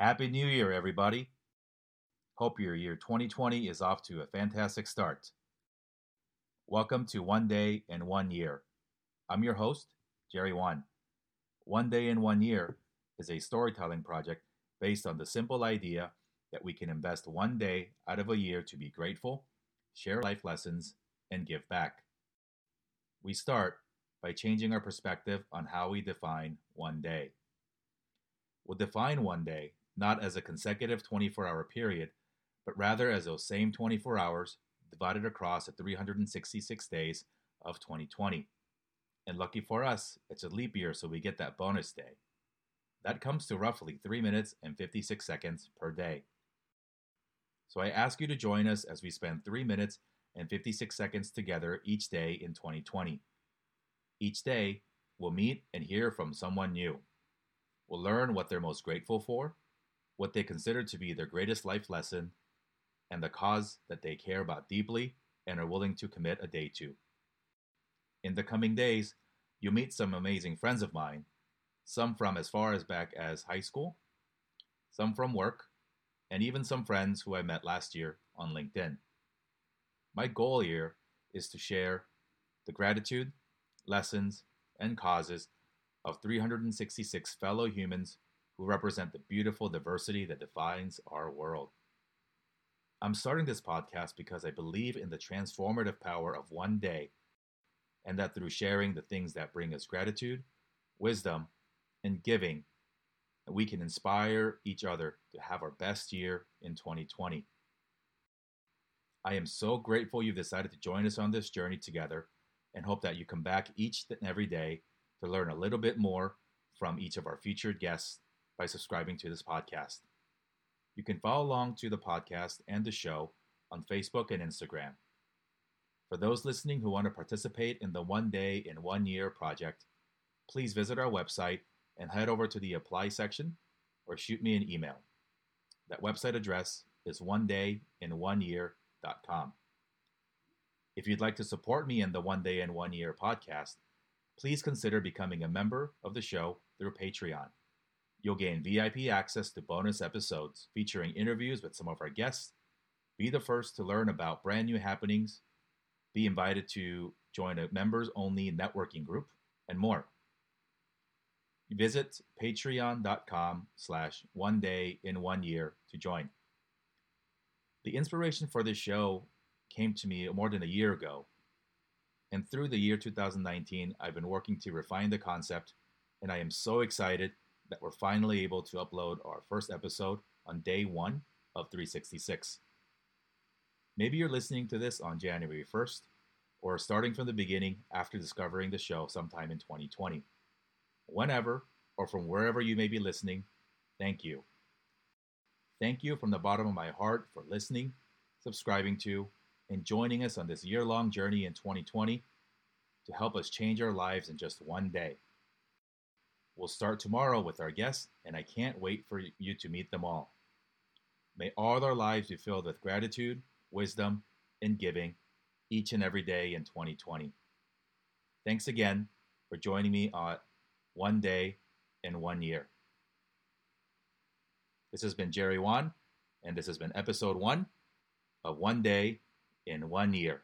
Happy New Year, everybody. Hope your year 2020 is off to a fantastic start. Welcome to One Day in One Year. I'm your host, Jerry Wan. One Day in One Year is a storytelling project based on the simple idea that we can invest one day out of a year to be grateful, share life lessons, and give back. We start by changing our perspective on how we define one day. We'll define one day not as a consecutive 24 hour period, but rather as those same 24 hours divided across the 366 days of 2020. And lucky for us, it's a leap year, so we get that bonus day. That comes to roughly 3 minutes and 56 seconds per day. So I ask you to join us as we spend 3 minutes and 56 seconds together each day in 2020. Each day, we'll meet and hear from someone new. We'll learn what they're most grateful for, what they consider to be their greatest life lesson, and the cause that they care about deeply and are willing to commit a day to. In the coming days, you'll meet some amazing friends of mine, some from as far as back as high school, some from work, and even some friends who I met last year on LinkedIn. My goal here is to share the gratitude, lessons, and causes of 366 fellow humans represent the beautiful diversity that defines our world. I'm starting this podcast because I believe in the transformative power of one day, and that through sharing the things that bring us gratitude, wisdom, and giving, we can inspire each other to have our best year in 2020. I am so grateful you've decided to join us on this journey together and hope that you come back each and every day to learn a little bit more from each of our featured guests by subscribing to this podcast. You can follow along to the podcast and the show on Facebook and Instagram. For those listening who want to participate in the One Day in One Year project, please visit our website and head over to the Apply section or shoot me an email. That website address is one day in one onedayinoneyear.com. If you'd like to support me in the One Day in One Year podcast, please consider becoming a member of the show through Patreon. You'll gain VIP access to bonus episodes featuring interviews with some of our guests, be the first to learn about brand new happenings, be invited to join a members only networking group, and more. Visit patreon.com slash one day in one year to join. The inspiration for this show came to me more than a year ago. And through the year 2019, I've been working to refine the concept, and I am so excited that we're finally able to upload our first episode on day one of 366. Maybe you're listening to this on January 1st, or starting from the beginning after discovering the show sometime in 2020. Whenever or from wherever you may be listening, thank you. Thank you from the bottom of my heart for listening, subscribing to, and joining us on this year long journey in 2020 to help us change our lives in just one day. We'll start tomorrow with our guests, and I can't wait for you to meet them all. May all our lives be filled with gratitude, wisdom, and giving each and every day in 2020. Thanks again for joining me on One Day in One Year. This has been Jerry Wan, and this has been episode one of One Day in One Year.